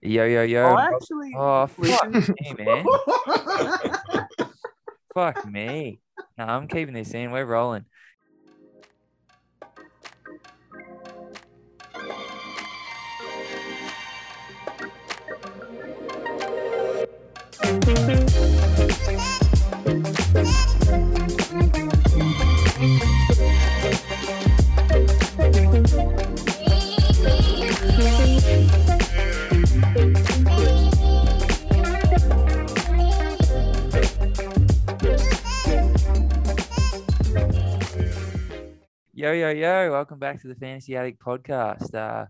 Yo, yo, yo. Oh, I actually Oh, fuck me, man. Fuck me. No, I'm keeping this in. We're rolling. Yo, yo, yo. Welcome back to the Fantasy Addict podcast. Uh,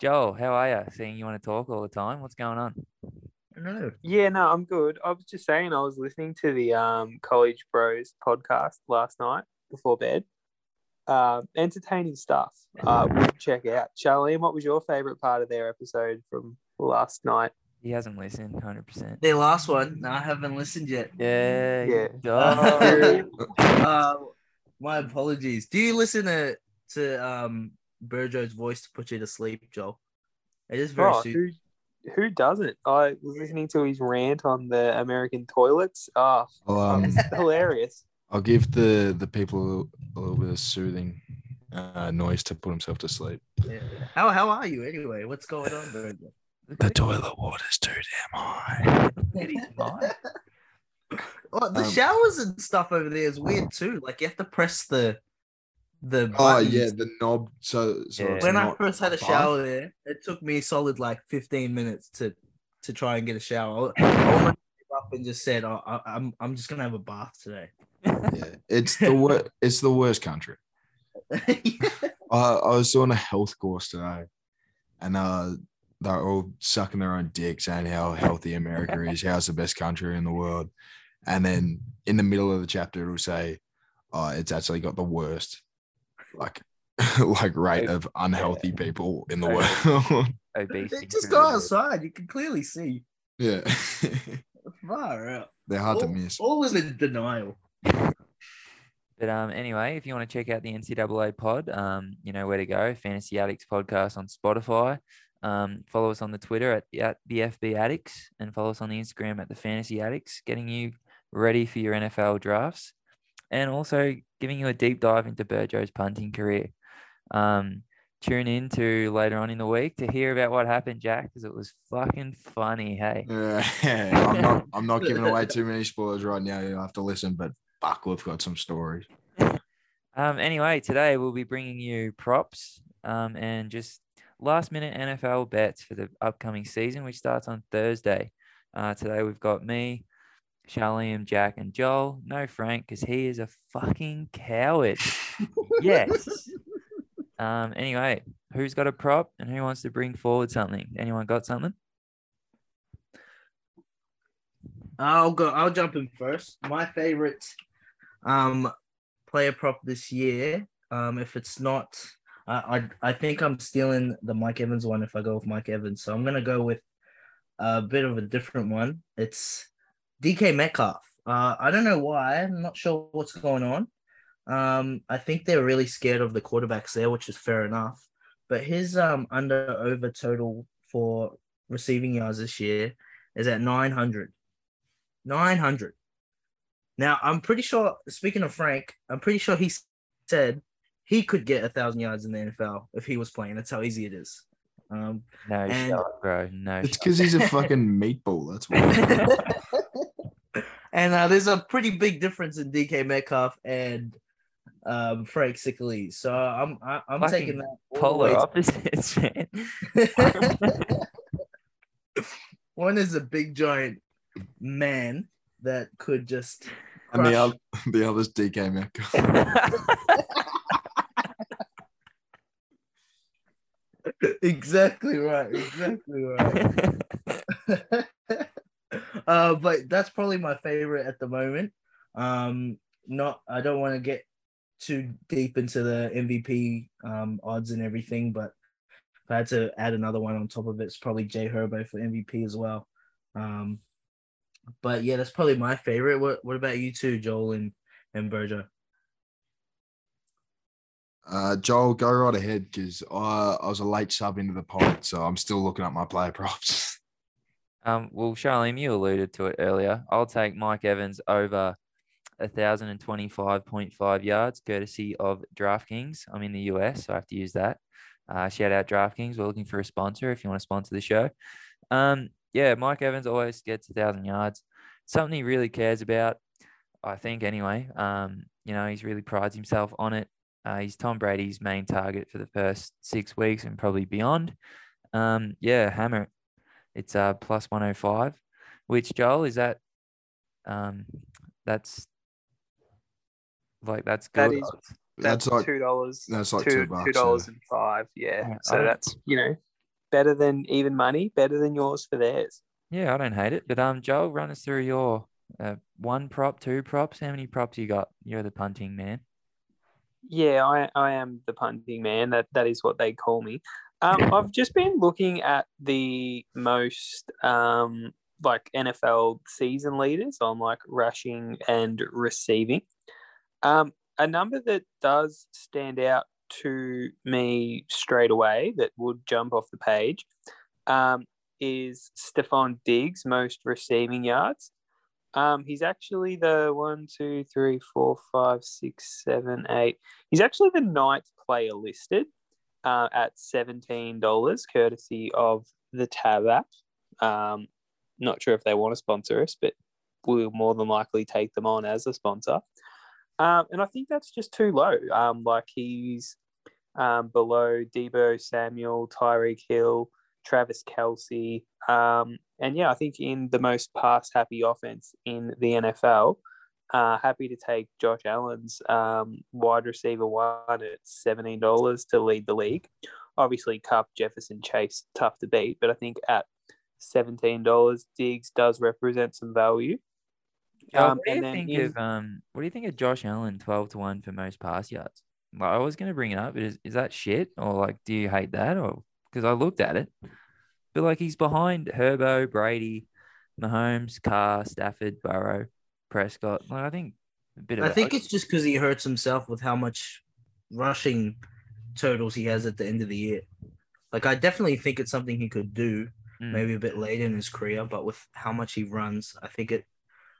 Joel, how are you? Seeing you want to talk all the time. What's going on? No. Yeah, no, I'm good. I was just saying, I was listening to the um, College Bros podcast last night before bed. Um, entertaining stuff. Uh, would check out. Sharleam, what was your favorite part of their episode from last night? He hasn't listened 100%. Their last one. No, I haven't listened yet. Yeah. Yeah. Joel. Uh, my apologies. Do you listen to to um Burgo's voice to put you to sleep, Joel? It is very Oh, soothing. who, who doesn't? I was listening to his rant on the American toilets. Oh, I'll, um, it's hilarious. I'll give the the people a little, a little bit of soothing uh, noise to put himself to sleep. Yeah. How how are you anyway? What's going on, Burgo? The toilet water's too damn high. Look at his mind. Oh, the Um, showers and stuff over there is weird too. Like you have to press the the. Oh yeah, the knob. So so Yeah. When I first had a bath. shower there, it took me solid like 15 minutes to to try and get a shower. I almost gave up and just said, oh, I, "I'm I'm just gonna have a bath today." Yeah, it's the worst. It's the worst country. I, I was doing a health course today, and uh, they're all sucking their own dick, saying how healthy America is, how it's the best country in the world, and then in the middle of the chapter it'll say, "Oh, it's actually got the worst, like, like rate of unhealthy people in the world." Obesity. just go outside. You can clearly see. yeah, Far out. they're hard to miss. Always is in denial. But um, anyway, if you want to check out the NCAA pod, um, you know where to go. Fantasy Addicts podcast on Spotify. Um, follow us on the Twitter at the, at the FB Addicts and follow us on the Instagram at the Fantasy Addicts, getting you ready for your NFL drafts, and also giving you a deep dive into Burgo's punting career. Um, tune in to later on in the week to hear about what happened, Jack, because it was fucking funny. Hey, Yeah, I'm not. I'm not giving away too many spoilers right now. You'll have to listen, but fuck, we've got some stories. Um, anyway, today we'll be bringing you props um, and just last minute NFL bets for the upcoming season, which starts on Thursday. Uh, today we've got me, Sharleam, Jack, and Joel. No Frank, because he is a fucking coward. yes. Um, anyway, who's got a prop and who wants to bring forward something? Anyone got something? I'll go. I'll jump in first. My favorite um player prop this year. Um, if it's not, I I, I think I'm stealing the Mike Evans one. If I go with Mike Evans, so I'm gonna go with a bit of a different one. It's DK Metcalf. Uh, I don't know why. I'm not sure what's going on. Um, I think they're really scared of the quarterbacks there, which is fair enough. But his um under over total for receiving yards this year is at 900. 900. Now, I'm pretty sure, speaking of Frank, I'm pretty sure he said he could get a thousand yards in the NFL if he was playing. That's how easy it is. Um, No And- shot, bro. No It's because he's a fucking meatball. That's why. and uh, there's a pretty big difference in DK Metcalf and um, Frank Sickley. So I'm I, I'm Fucking taking that all the Polar way to- opposites, man. One is a big giant man that could just and the other, the other's DK Metcalf. exactly right. Exactly right. Uh, but that's probably my favorite at the moment. Um, not I don't want to get too deep into the MVP um, odds and everything, but if I had to add another one on top of it, it's probably Jay Herbo for MVP as well. Um, but yeah, that's probably my favorite. What What about you two, Joel and and Berger? Uh, Joel, go right ahead because I, I was a late sub into the pod, so I'm still looking up my player props. Um, well, Sharleam, you alluded to it earlier. I'll take Mike Evans over a thousand and twenty-five point five yards, courtesy of DraftKings. I'm in the US, so I have to use that. Uh, shout out DraftKings. We're looking for a sponsor if you want to sponsor the show. Um, yeah, Mike Evans always gets a thousand yards. Something he really cares about, I think. Anyway, um, you know, he's really prides himself on it. Uh, he's Tom Brady's main target for the first six weeks and probably beyond. Um, yeah, hammer it. It's uh plus 105. Which Joel is that? Um, that's like that's good. is- odds. That's, That's like two dollars. that's like two two bucks, two dollars and five. Yeah. Yeah, So that's you know better than even money, better than yours for theirs. Yeah, I don't hate it. But um, Joel, run us through your uh, one prop, two props. How many props you got? You're the punting man. Yeah, I, I am the punting man. That that is what they call me. Um, I've just been looking at the most um like NFL season leaders on like rushing and receiving. Um, a number that does stand out to me straight away that would jump off the page um, is Stefon Diggs' most receiving yards. Um, he's actually the one, two, three, four, five, six, seven, eight. He's actually the ninth player listed uh, at $17, courtesy of the Tab app. Um, not sure if they want to sponsor us, but we'll more than likely take them on as a sponsor. Um, and I think that's just too low. Um, like he's um, below Deebo Samuel, Tyreek Hill, Travis Kelce. Um, and yeah, I think in the most pass happy offense in the NFL, uh, happy to take Josh Allen's um, wide receiver one at $17 to lead the league. Obviously, Kupp, Jefferson, Chase, tough to beat, but I think at $17, Diggs does represent some value. Um, what do you and then think in- of um? What do you think of Josh Allen, twelve to one for most pass yards? Like, I was going to bring it up, is, is that shit or like, do you hate that or because I looked at it, but like he's behind Herbo, Brady, Mahomes, Carr, Stafford, Burrow, Prescott. Like I think a bit of. I a- think it's just because he hurts himself with how much rushing totals he has at the end of the year. Like I definitely think it's something he could do, Mm. maybe a bit later in his career, but with how much he runs, I think it.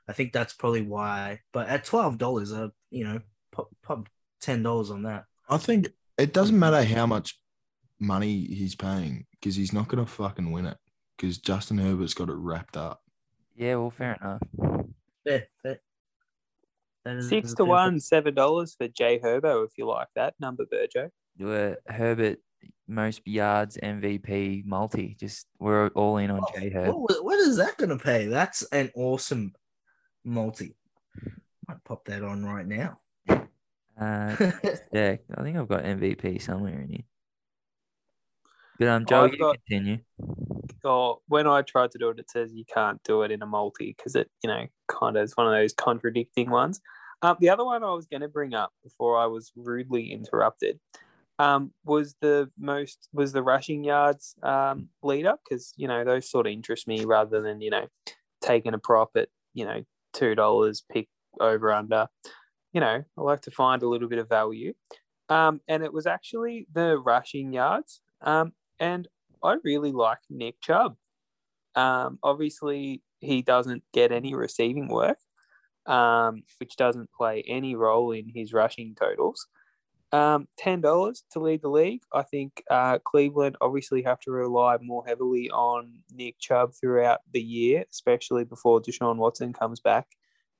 I think that's probably why. But at twelve dollars, uh, you know, pop, pop ten dollars on that. I think it doesn't matter how much money he's paying because he's not gonna fucking win it because Justin Herbert's got it wrapped up. Yeah, well, fair enough. Yeah, that, that is- Six to one, seven dollars for Jay Herbo, if you like that number, Burgo. We're Herbert most yards MVP multi. Just we're all in on J Herb. What, what is that going to pay? That's an awesome multi. Might pop that on right now. Uh, yeah, I think I've got MVP somewhere in here. But um, Joe, I've you got- continue. Or when I tried to do it, it says you can't do it in a multi because it, you know, kind of is one of those contradicting ones. Um, the other one I was going to bring up before I was rudely interrupted um, was the most was the rushing yards um, leader because you know those sort of interest me rather than you know taking a prop at you know two dollars pick over under. You know, I like to find a little bit of value, um, and it was actually the rushing yards. Um, and I really like Nick Chubb. Um, obviously, he doesn't get any receiving work, um, which doesn't play any role in his rushing totals. Um, Ten dollars to lead the league. I think uh, Cleveland obviously have to rely more heavily on Nick Chubb throughout the year, especially before Deshaun Watson comes back.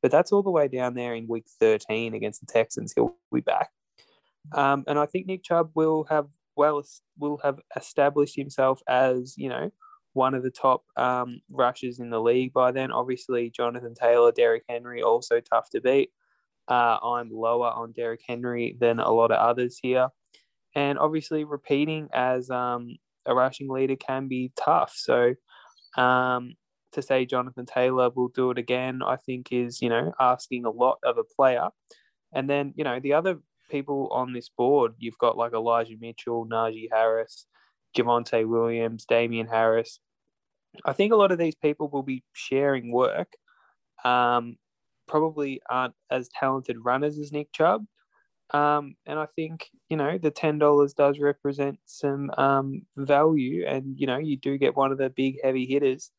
But that's all the way down there in Week 13 against the Texans. He'll be back, um, and I think Nick Chubb will have well will have established himself as you know one of the top um, rushers in the league by then. Obviously, Jonathan Taylor, Derrick Henry, also tough to beat. Uh, I'm lower on Derrick Henry than a lot of others here, and obviously, repeating as um, a rushing leader can be tough. So, um, to say Jonathan Taylor will do it again, I think is you know asking a lot of a player. And then you know the other people on this board, you've got like Elijah Mitchell, Najee Harris, Javonte Williams, Damien Harris. I think a lot of these people will be sharing work. Um, probably aren't as talented runners as Nick Chubb. Um, and I think you know the ten dollars does represent some um, value, and you know you do get one of the big heavy hitters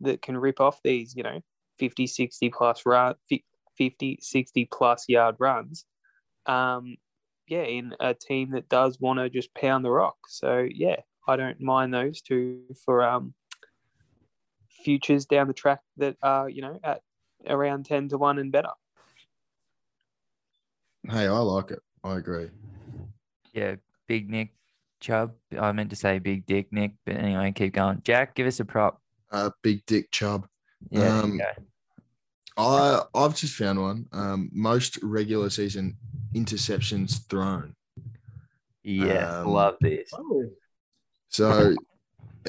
that can rip off these you know 50, 60 plus run, 50, 60 plus yard runs. Um, yeah, in a team that does want to just pound the rock. So yeah, I don't mind those two for um, futures down the track that are you know at around ten to one and better. Hey, I like it. I agree. Yeah, Big Nick Chubb. I meant to say Big Dick Nick, but anyway, keep going. Jack, give us a prop. Uh, Big Dick Chubb. Yeah, there you Um, go. I I've just found one. Um, most regular season interceptions thrown. yeah, um, love this. So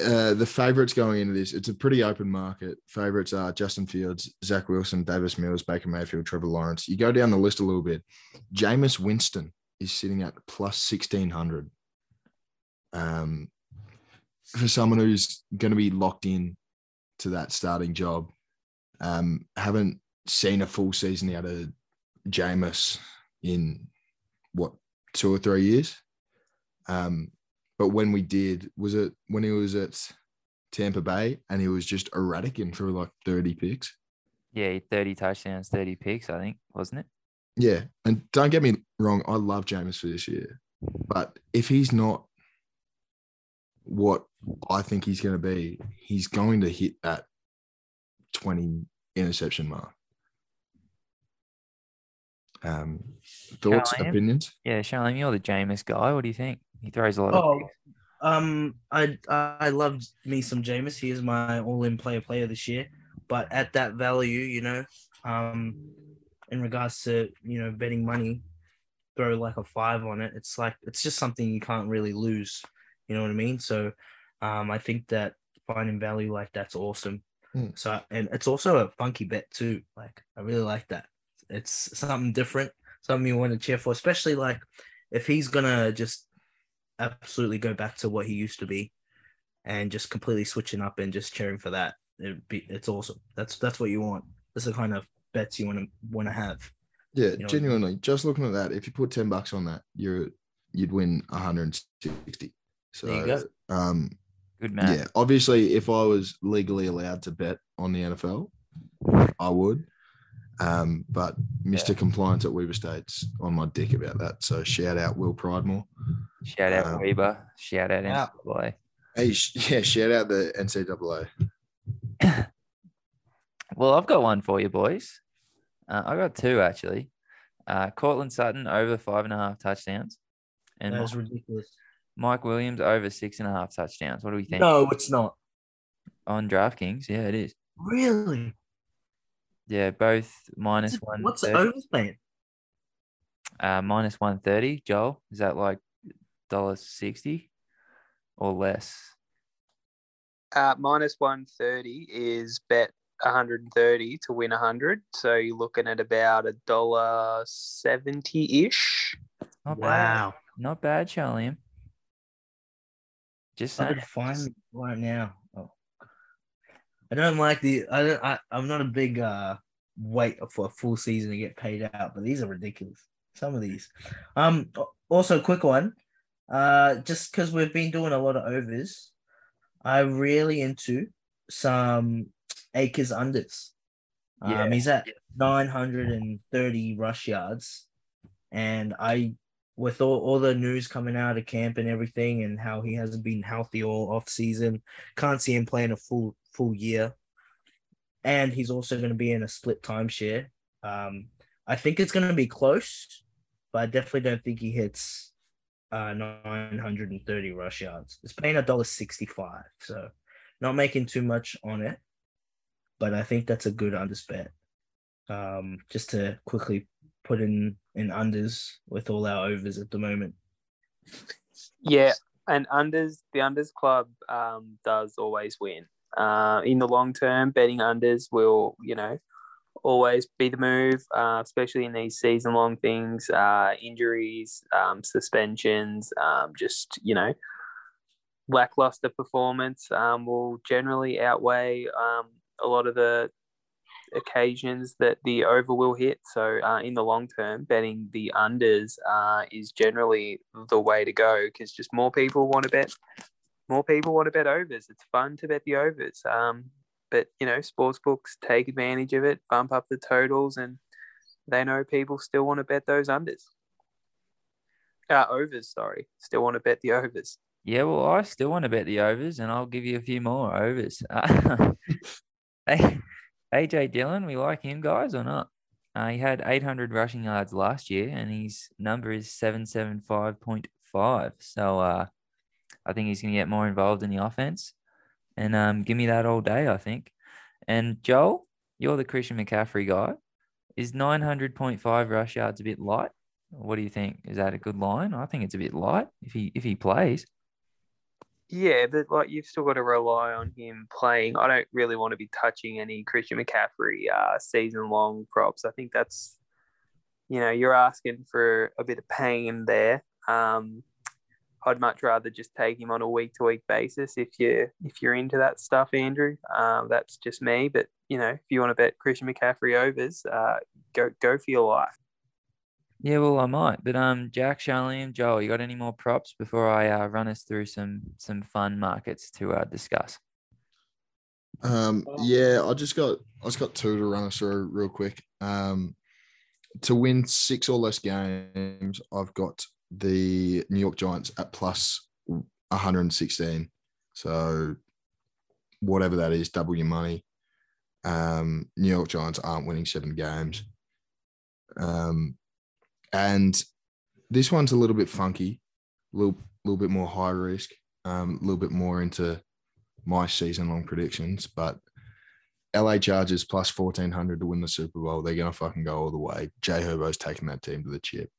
uh, the favorites going into this, it's a pretty open market. Favorites are Justin Fields, Zach Wilson, Davis Mills, Baker Mayfield, Trevor Lawrence. You go down the list a little bit. Jameis Winston is sitting at plus sixteen hundred. Um, for someone who's going to be locked in to that starting job, um, haven't seen a full season out of Jameis in what two or three years. Um, but when we did, was it when he was at Tampa Bay and he was just erratic and threw like 30 picks? Yeah, 30 touchdowns, 30 picks, I think, wasn't it? Yeah. And don't get me wrong, I love Jameis for this year. But if he's not what I think he's going to be, he's going to hit that 20 interception mark. Um, thoughts, Callahan? opinions? Yeah, Sharleam, you're the Jameis guy. What do you think? He throws a lot of Oh, picks. um, I I loved me some Jameis. He is my all-in player player this year. But at that value, you know, um, in regards to you know betting money, throw like a five on it. It's like it's just something you can't really lose. You know what I mean? So, um, I think that finding value like that's awesome. Hmm. So and it's also a funky bet too. Like I really like that. It's something different, something you want to cheer for, especially like if he's gonna just absolutely go back to what he used to be and just completely switching up and just cheering for that. It'd be it's awesome. That's that's what you want. That's the kind of bets you want to want to have. Yeah, You know- genuinely. Just looking at that, if you put 10 bucks on that, you're you'd win 160. So There you go. um Good man. yeah, obviously if I was legally allowed to bet on the NFL, I would. Um, but Mr. Compliance at Weber State's on my dick about that. So shout out Will Pridemore. Shout out Um, Weber. Shout out Yeah. NCAA. Hey, sh- yeah, shout out the NCAA. Well, I've got one for you, boys. Uh, I got two actually. Uh, Courtland Sutton over five and a half touchdowns, and That is Mike, ridiculous. Mike Williams over six and a half touchdowns. What do we think No, it's not. on DraftKings? Yeah, it is. Really? Yeah, both minus one. What's the overs playing? Uh, minus one thirty. Joel, is that like dollar sixty or less? Uh, minus 130 is bet 130 to win 100. So you're looking at about a dollar 70 ish. Not bad. Wow. Not bad, Charlie. Just I saying. could find it right now. Oh. I don't like the. I don't. I, I'm not a big uh wait for a full season to get paid out, but these are ridiculous. Some of these. Um. Also, quick one. Uh, just because we've been doing a lot of overs, I'm really into some Akers unders. Um, Yeah. he's at 930 rush yards, and I with all, all the news coming out of camp and everything and how he hasn't been healthy all off season can't see him playing a full full year. And he's also going to be in a split timeshare. Um i think it's going to be close but i definitely don't think he hits uh 930 rush yards. It's paying a dollar 65 so not making too much on it but i think that's a good underspet um just to quickly put in in unders with all our overs at the moment. Yeah, and unders the unders club um, does always win. Uh, in the long term, betting unders will you know always be the move, uh, especially in these season long things, uh, injuries, um, suspensions, um, just you know lackluster performance um, will generally outweigh um, a lot of the occasions that the over will hit. So uh, in the long term, betting the unders uh, is generally the way to go because just more people want to bet. More people want to bet overs. It's fun to bet the overs. Um, but you know, sports books take advantage of it, bump up the totals, and they know people still want to bet those unders. Uh, overs, sorry, still want to bet the overs. Yeah, well, I still want to bet the overs, and I'll give you a few more overs. hey, AJ Dillon, we like him, guys, or not? Uh, he had 800 rushing yards last year, and his number is 775.5. So uh, I think he's going to get more involved in the offense. And um, give me that all day, I think. And Joel, you're the Christian McCaffrey guy. Is 900.5 rush yards a bit light? What do you think? Is that a good line? I think it's a bit light if he if he plays. Yeah, but like you've still got to rely on him playing. I don't really want to be touching any Christian McCaffrey uh, season long props. I think that's, you know, you're asking for a bit of pain there. Um, I'd much rather just take him on a week to week basis if you if you're into that stuff, Andrew. Um, that's just me. But you know, if you want to bet Christian McCaffrey overs, uh, go go for your life. Yeah, well, I might. But um, Jack, Sharleam, Joel, you got any more props before I uh, run us through some some fun markets to uh, discuss? Um, yeah, I just got I just got two to run us through real quick. Um, to win six or less games, I've got the New York Giants at plus 116. So whatever that is, double your money. Um, New York Giants aren't winning seven games. Um, and this one's a little bit funky, a little, little bit more high risk, um, a little bit more into my season long predictions. But LA Chargers plus 1400 to win the Super Bowl. They're going to fucking go all the way. Jay Herbo's taking that team to the chip.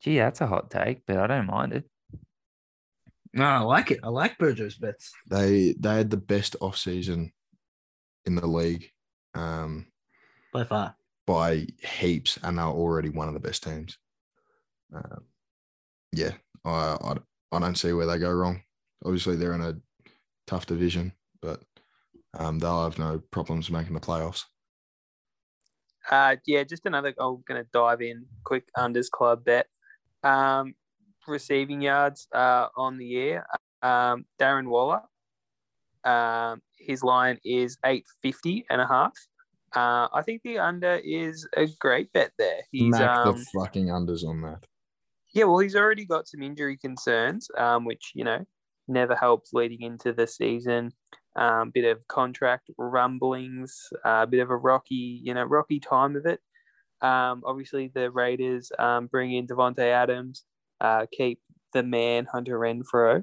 Gee, that's a hot take, but I don't mind it. No, I like it. I like Burgo's bets. They they had the best off season in the league um, by far. By heaps, and they're already one of the best teams. Um, yeah, I, I I don't see where they go wrong. Obviously, they're in a tough division, but um, they'll have no problems making the playoffs. Uh, yeah, just another. I'm going to dive in quick unders club bet. Um, receiving yards uh, on the year. Um, Darren Waller. Um, his line is 850 and a half. Uh, I think the under is a great bet there. He's Mac um, the fucking unders on that. yeah, well, he's already got some injury concerns, um, which you know never helps leading into the season. Um, bit of contract rumblings, a uh, bit of a rocky, you know, rocky time of it. Um, obviously, the Raiders um, bring in Davante Adams, uh, keep the man Hunter Renfrow.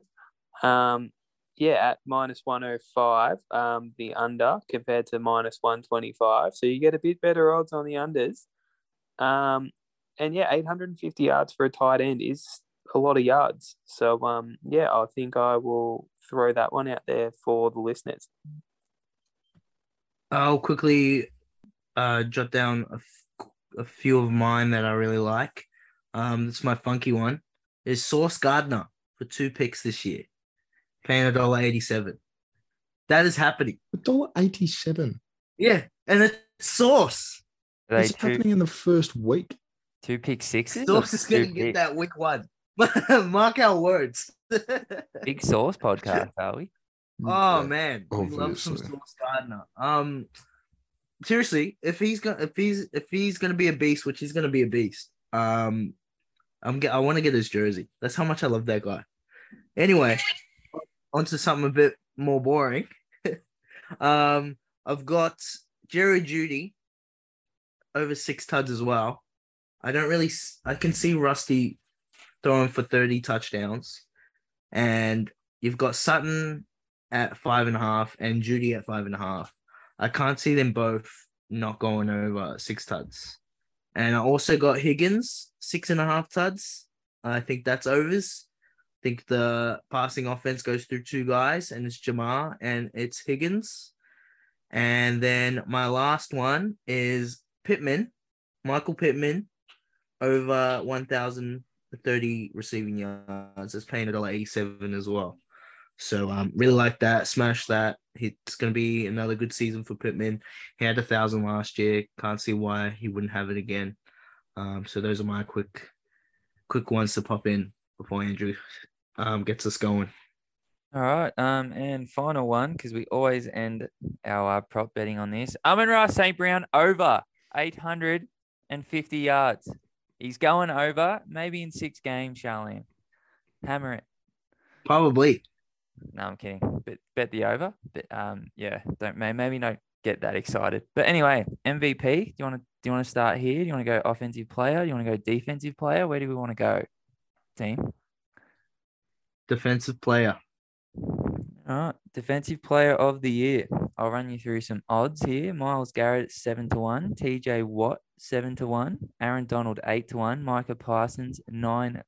Um, yeah, at minus 105, um, the under compared to minus 125. So you get a bit better odds on the unders. Um, and yeah, 850 yards for a tight end is a lot of yards. So um, yeah, I think I will throw that one out there for the listeners. I'll quickly uh, jot down a, f- a few of mine that I really like. Um, this is my funky one. Is Sauce Gardner for two picks this year, paying a dollar eighty-seven. That is happening. A dollar eighty-seven. Yeah, and it's Sauce. Are It's two, happening in the first week. two pick sixes? or Sauce is going to get that week one. Mark our words. Big Sauce podcast, are we? Oh Yeah. man, we love some obviously. Sauce Gardner. Um, seriously, if he's gonna if he's if he's gonna be a beast, which he's gonna be a beast, um, I'm get I want to get his jersey. That's how much I love that guy. Anyway, onto something a bit more boring. um, I've got Jerry Jeudy over six tuds as well. I don't really. I can see Rusty throwing for thirty touchdowns, and you've got Sutton at five and a half and Jeudy at five and a half. I can't see them both not going over six tuds. And I also got Higgins, six and a half tuds. I think that's overs. I think the passing offense goes through two guys, and it's Ja'Marr and it's Higgins. And then my last one is Pittman, Michael Pittman, over 1,030 receiving yards. It's paying $1.87 as well. So um, really like that. Smash that. it's going to be another good season for Pittman. He had a thousand last year. Can't see why he wouldn't have it again. Um, so those are my quick, quick ones to pop in before Andrew um, gets us going. All right. Um, and final one because we always end our uh, prop betting on this. Amon Ra St. Brown over 850 yards. He's going over maybe in six games, Sharleam. Hammer it. Probably. No, I'm kidding. Bet bet the over. But um, yeah, don't maybe not get that excited. But anyway, MVP. Do you want to do you want to start here? Do you want to go offensive player? Do you want to go defensive player? Where do we want to go, team? Defensive player. All right, defensive player of the year. I'll run you through some odds here. Myles Garrett seven to one, T.J. Watt seven to one, Aaron Donald eight to one, Micah Parsons nine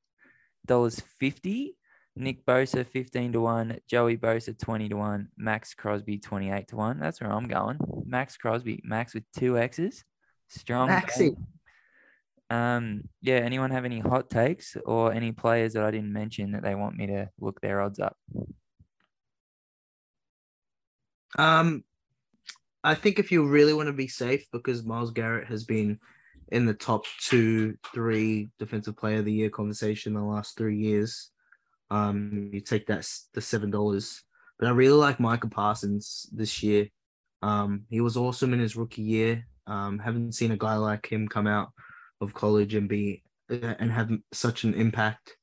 dollars fifty, Nick Bosa fifteen to one, Joey Bosa twenty to one, Maxx Crosby twenty eight to one. That's where I'm going. Maxx Crosby, Max with two X's, strong. Maxi. Um, yeah. Anyone have any hot takes or any players that I didn't mention that they want me to look their odds up? Um, I think if you really want to be safe, because Myles Garrett has been in the top two, three defensive player of the year conversation the last three years, um, you take that the seven dollars. But I really like Michael Parsons this year. Um, he was awesome in his rookie year. Um, haven't seen a guy like him come out of college and be and have such an impact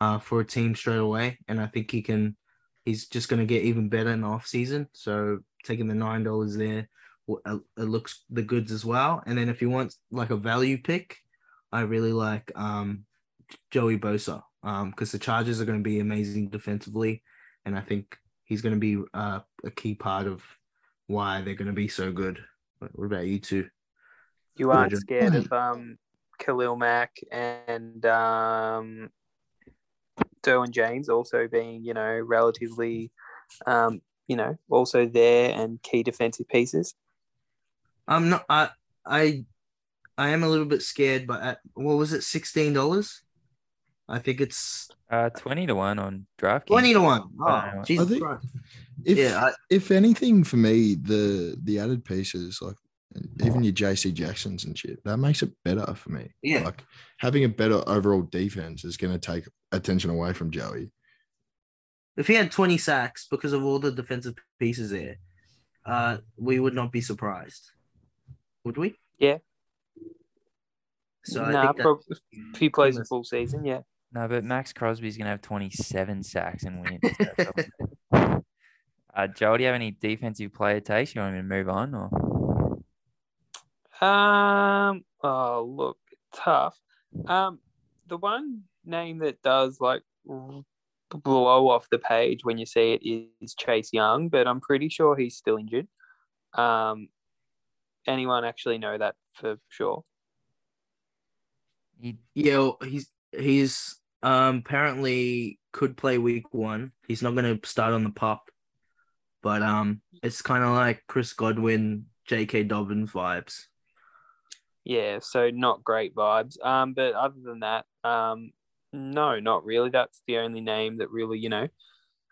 uh, for a team straight away. And I think he can he's just going to get even better in the off season. So taking the nine dollars there, uh, it looks the goods as well. And then if you want like a value pick, I really like um, Joey Bosa because um, the Chargers are going to be amazing defensively, and I think he's going to be uh, a key part of why they're going to be so good. What about you two? You aren't scared of um, Khalil Mack and um, Derwin James also being, you know, relatively, um, you know, also there and key defensive pieces? I'm not. I I I am a little bit scared, but at, what was it? Sixteen dollars. I think it's uh twenty to one on DraftKings. Twenty to one. Oh, Jesus Christ. If yeah, I, if anything for me, the the added pieces like even your JC Jacksons and shit, that makes it better for me. Yeah. Like having a better overall defense is going to take attention away from Joey. If he had 20 sacks because of all the defensive pieces there, uh, we would not be surprised. Would we? Yeah. So no, I think if he plays a full season, yeah. No, but Maxx Crosby's going to have 27 sacks and win. uh, Joe, do you have any defensive player takes? You want me to move on or? Um. Oh, look, tough. Um, the one name that does like blow off the page when you see it is Chase Young, but I'm pretty sure he's still injured. Um, anyone actually know that for sure? Yeah, he's he's um apparently could play week one. He's not going to start on the pop, but um, it's kind of like Chris Godwin, J.K. Dobbins vibes yeah, so not great vibes. Um, but other than that, um, no, not really. That's the only name that really, you know,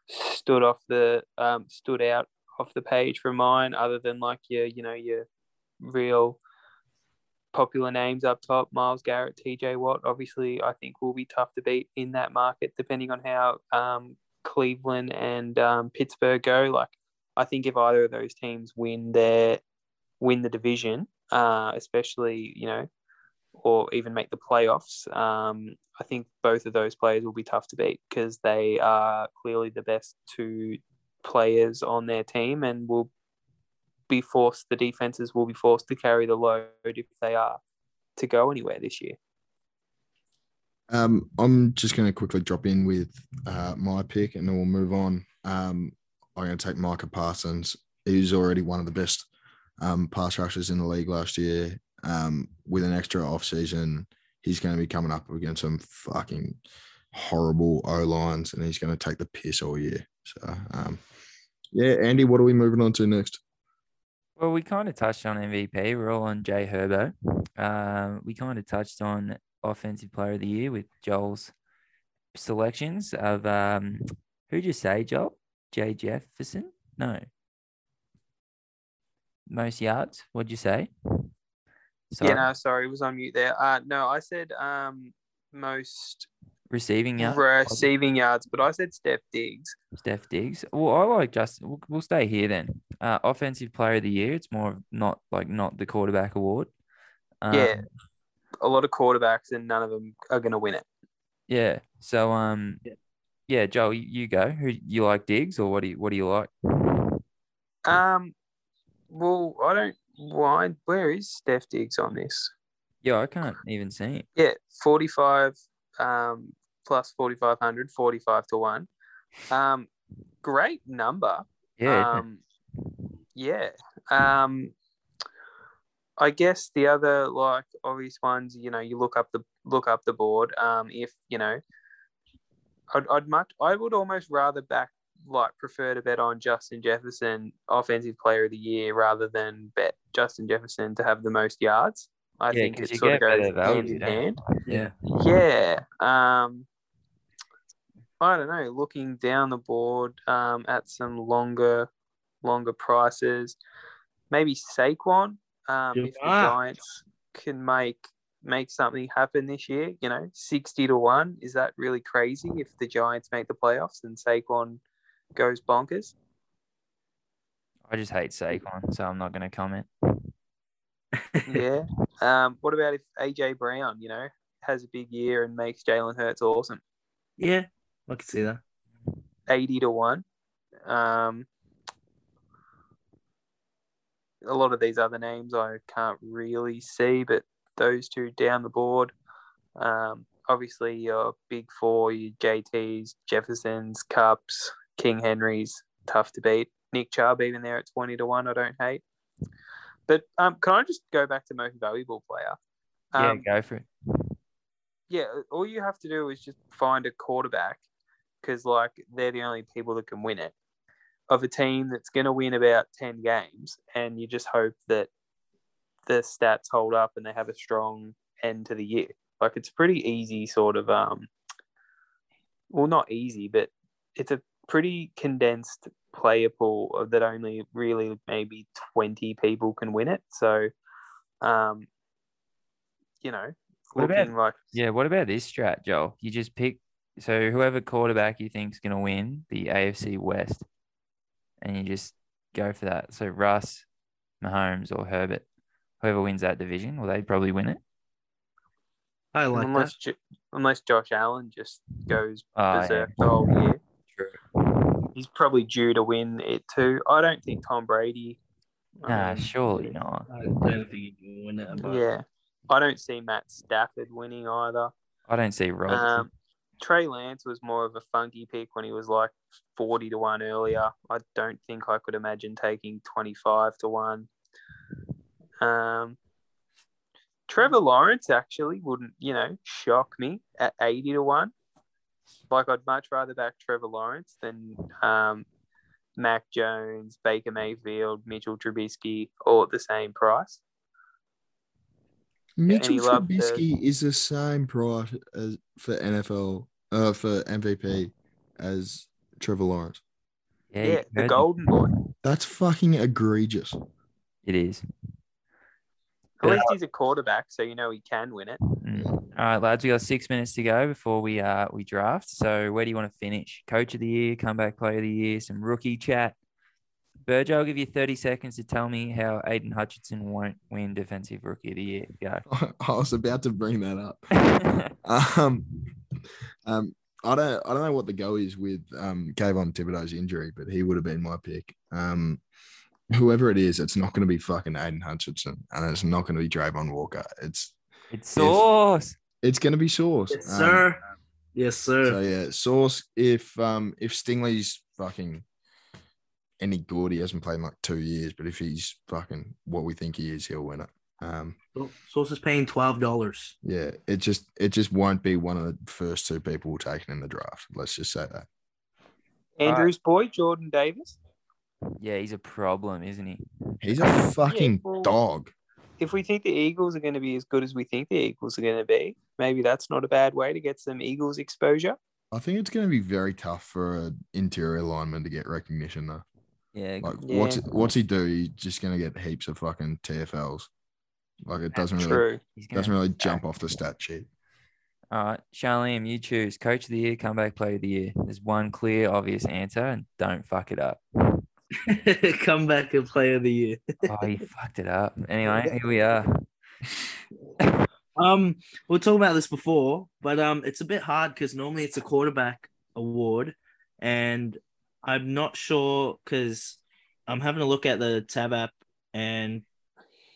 stood off the um stood out off the page for mine. Other than like your, you know, your real popular names up top, Myles Garrett, TJ Watt. Obviously, I think will be tough to beat in that market, depending on how um Cleveland and um, Pittsburgh go. Like, I think if either of those teams win their win the division, uh, especially you know, or even make the playoffs. Um, I think both of those players will be tough to beat because they are clearly the best two players on their team and will be forced. The defenses will be forced to carry the load if they are to go anywhere this year. Um, I'm just going to quickly drop in with uh, my pick and then we'll move on. Um, I'm going to take Micah Parsons. He's already one of the best um, pass rushers in the league last year. Um, with an extra off season, he's going to be coming up against some fucking horrible O lines, and he's going to take the piss all year. So, um, yeah, Andy, what are we moving on to next? Well, we kind of touched on MVP. We're all on Jay Herbo. Uh, we kind of touched on Offensive Player of the Year with Joel's selections of um, who'd you say, Joel? Jay Jefferson? No. Most yards. What'd you say? Yeah, no, sorry, was on mute there. Uh, no, I said um most receiving yards. receiving yards, but I said Steph Diggs. Steph Diggs. Well, I like Justin. We'll, we'll stay here then. Uh, offensive player of the year. It's more of not like not the quarterback award. Um, Yeah. A lot of quarterbacks, and none of them are going to win it. Yeah. So um, Yeah. yeah, Joel, you, you go. Who you like Diggs or what do you what do you like? Um, well, I don't. Why? Where is Steph Diggs on this? Yeah, I can't even see it. Yeah, forty-five. Um, plus 4,500, 45 to one. Um, great number. Yeah. Um, yeah. Um, I guess the other like obvious ones, you know, you look up the look up the board. Um, if you know, I'd, I'd much, I would almost rather back like prefer to bet on Justin Jefferson offensive player of the year rather than bet Justin Jefferson to have the most yards. I Yeah, think it sort of goes hand in hand. yeah. Yeah. Um, I don't know. Looking down the board um, at some longer, longer prices, maybe Saquon. Um, if the. Giants can make make something happen this year, you know, sixty to one. Is that really crazy? If the Giants make the playoffs and Saquon goes bonkers, I just hate Saquon, so I'm not going to comment. yeah. um, what about if AJ Brown, you know, has a big year and makes Jalen Hurts awesome? Yeah, I can see that. 80 to 1. Um, a lot of these other names I can't really see, but those two down the board. Um, obviously, your big four, your JTs, Jeffersons, Kupps, King Henrys, tough to beat. Nick Chubb, even there at 20 to 1, I don't hate. But um, can I just go back to most valuable player? Yeah, Um, go for it. yeah, all you have to do is just find a quarterback because, like, they're the only people that can win it of a team that's going to win about 10 games. And you just hope that the stats hold up and they have a strong end to the year. Like, it's pretty easy, sort of, um, well, not easy, but it's a pretty condensed player pool of that only really maybe 20 people can win it. So, um, you know, What about- like Yeah, what about this strat, Joel? You just pick so whoever quarterback you think's going to win the AFC West, and you just go for that. So Russ, Mahomes, or Herbert, whoever wins that division, well, they'd probably win it. I like that. unless Jo- unless Josh Allen just goes Oh, yeah. the whole year, True. He's probably due to win it too. I don't think Tom Brady. Nah, um, surely not. I don't think you can win it. But Yeah, I don't see Matt Stafford winning either. I don't see Rodgers. Um, Trey Lance was more of a funky pick when he was like forty to one earlier. I don't think I could imagine taking twenty five to one. Um, Trevor Lawrence actually wouldn't, you know, shock me at eighty to one. Like I'd much rather back Trevor Lawrence than um, Mac Jones, Baker Mayfield, Mitchell Trubisky, all at the same price. Mitchell he loved the- Trubisky is the same price as for NFL uh for MVP as Trevor Lawrence. yeah, Yeah, the. Golden Boy. That's fucking egregious. It is. At least he's a quarterback, so you know he can win it. All right, lads, we got six minutes to go before we uh we draft. So where do you want to finish? Coach of the year, comeback player of the year, some rookie chat. Burgo, I'll give you 30 seconds to tell me how Aidan Hutchinson won't win defensive rookie of the year. Go. I was about to bring that up. Um, um, I don't, I don't know what the go is with um Kayvon Thibodeaux's injury, but he would have been my pick. Um, whoever it is, it's not going to be fucking Aidan Hutchinson, and it's not going to be Travon Walker. It's, it's sauce. It's going to be Sauce. yes, Um, sir. Yes, sir. So yeah, Sauce. If um if Stingley's fucking any good, he hasn't played in like two years, but if he's fucking what we think he is, he'll win it. Um, So- Sauce is paying twelve dollars. yeah, it just it just won't be one of the first two people taken in the draft. Let's just say that. Andrew's boy, Jordan Davis. Yeah, he's a problem, isn't he? He's a fucking well- dog. If we think the Eagles are going to be as good as we think the Eagles are going to be, maybe that's not a bad way to get some Eagles exposure. I think it's going to be very tough for an interior lineman to get recognition though. Yeah, Like, Yeah. what's what's he do? He's just gonna get heaps of fucking TFLs. Like it doesn't really True. doesn't really jump off the stat sheet. All right, Sharleam, you choose coach of the year, comeback player of the year. There's one clear, obvious answer, and don't fuck it up. Come back and player of the year. Oh, you fucked it up. Anyway, here we are. Um, we talking about this before, but um, it's a bit hard because normally it's a quarterback award, and I'm not sure because I'm having a look at the tab app, and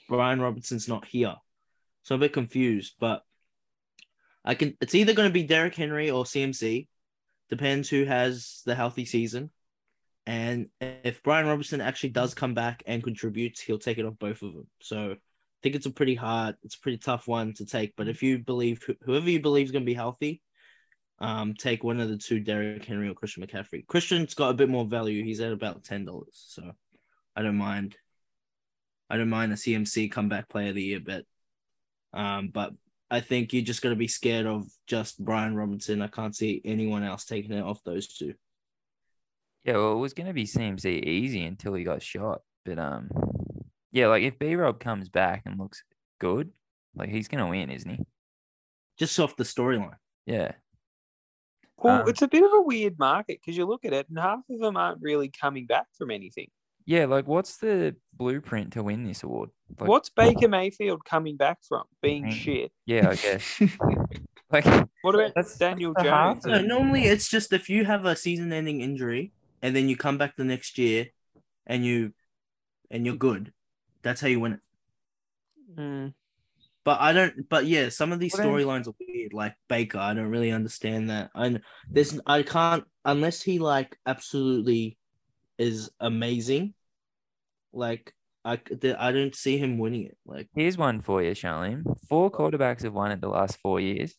Brian Robinson's not here, so I'm a bit confused. But I can. It's either going to be Derrick Henry or CMC, depends who has the healthy season. And if Brian Robinson actually does come back and contributes, he'll take it off both of them. So think it's a pretty hard, it's a pretty tough one to take. But if you believe whoever you believe is going to be healthy, um, take one of the two, Derrick Henry or Christian McCaffrey. Christian's got a bit more value. He's at about ten dollars, so I don't mind. I don't mind a CMC comeback player of the year bet. Um, but I think you're just going to be scared of just Brian Robinson. I can't see anyone else taking it off those two. Yeah, well, it was going to be CMC easy until he got shot. But um, yeah, like if B Rob comes back and looks good, like he's going to win, isn't he? Just off the storyline. Yeah. Well, Um, it's a bit of a weird market because you look at it and half of them aren't really coming back from anything. Yeah, like what's the blueprint to win this award? Like, What's Baker Mayfield coming back from? Being Mm. shit. Yeah, I guess. like What about That's- Daniel that's Jones? No, normally it's just if you have a season-ending injury and then you come back the next year and you and you're good. That's how you win it. Mm. But I don't. But yeah, some of these storylines are weird. Like Baker, I don't really understand that. And there's I can't unless he like absolutely is amazing. Like I I don't see him winning it. Like here's one for you, Sharleam. Four quarterbacks have won it the last four years,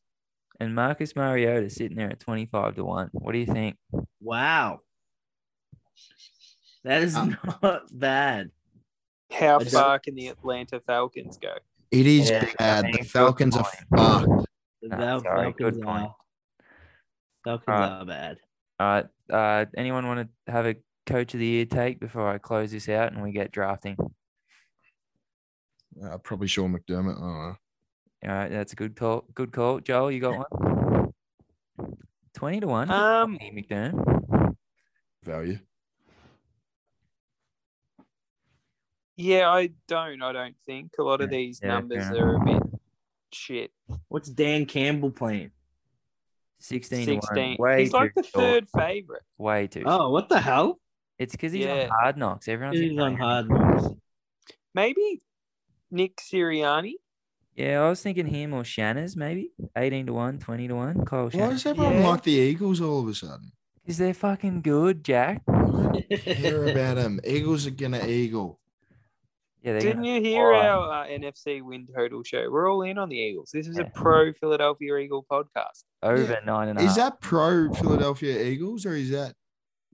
and Marcus Mariota sitting there at twenty five to one. What do you think? wow, that is Um, not bad. How I don't- far can the Atlanta Falcons go? It is Yeah, bad. I The Falcons are good fucked. The No, sorry, good Falcons point. are Falcons Alright. are bad. All right. Uh, anyone want to have a coach of the year take before I close this out and we get drafting? Uh, probably Sean McDermott. I don't know. All right, that's a good call. Good call, Joel. You got one. Twenty to one. Um, Tony McDermott. Value. Yeah, I don't. I don't think a lot of these yeah, numbers enough. are a bit shit. What's Dan Campbell playing? Sixteen, to one. Sixteen. Way He's like the short. third favorite. Way too. Oh, what the hell? It's because he's Yeah. on hard knocks. Everyone's He's on hard knocks. Maybe Nick Sirianni. Yeah, I was thinking him or Shanners, maybe. 18 to 1, 20 to 1. Kyle Why Shanners. does everyone Yeah. like the Eagles all of a sudden? Because they're fucking good, Jack. I don't care about them. Eagles are gonna eagle. Yeah, Didn't you hear fly. our uh, NFC win total show? We're all in on the Eagles. This is Yeah. a pro Philadelphia Eagle podcast. over nine and a half. Is that pro Philadelphia Eagles or is that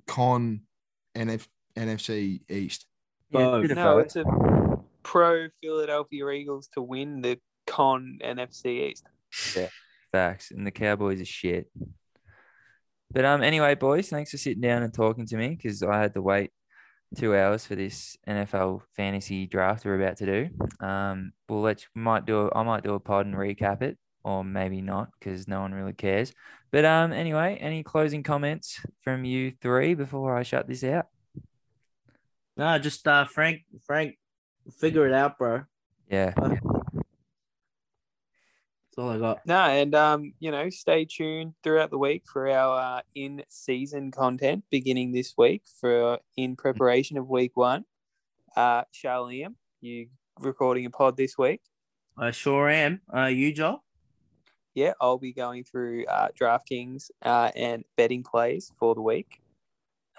con NF, NFC East? Yeah, it's a bit of No, it's a pro Philadelphia Eagles to win the con NFC East. Yeah, Facts. And the Cowboys are shit. But um, anyway, boys, thanks for sitting down and talking to me because I had to wait two hours for this NFL fantasy draft we're about to do. Um, we'll let you, might do a, I might do a pod and recap it, or maybe not because no one really cares. But um, anyway, any closing comments from you three before I shut this out? No, just uh, Frank. Frank, figure it out, bro. Yeah, That's all I got. No, and um, you know, stay tuned throughout the week for our uh, in-season content beginning this week for in preparation of week one. Uh, Sharleam, you recording a pod this week? I sure am. Uh, you, Joel? Yeah, I'll be going through uh, DraftKings uh, and betting plays for the week.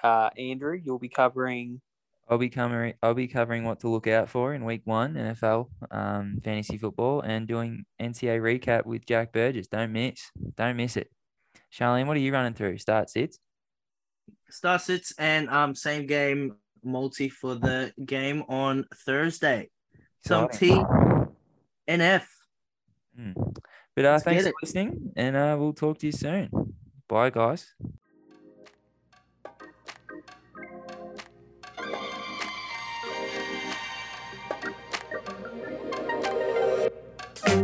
Uh, Andrew, you'll be covering. I'll be covering I'll be covering what to look out for in week one NFL um, fantasy football and doing NCA recap with Jack Burgess. Don't miss, don't miss it. Sharleam, what are you running through? Start sits. Star sits and um same game multi for the game on Thursday. Some T and F. Mm. But uh, Let's thanks for listening, and uh, we'll talk to you soon. Bye, guys.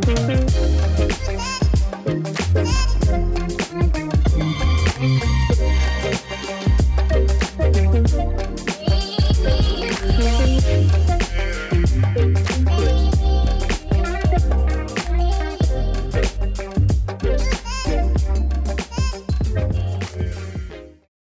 Thank you.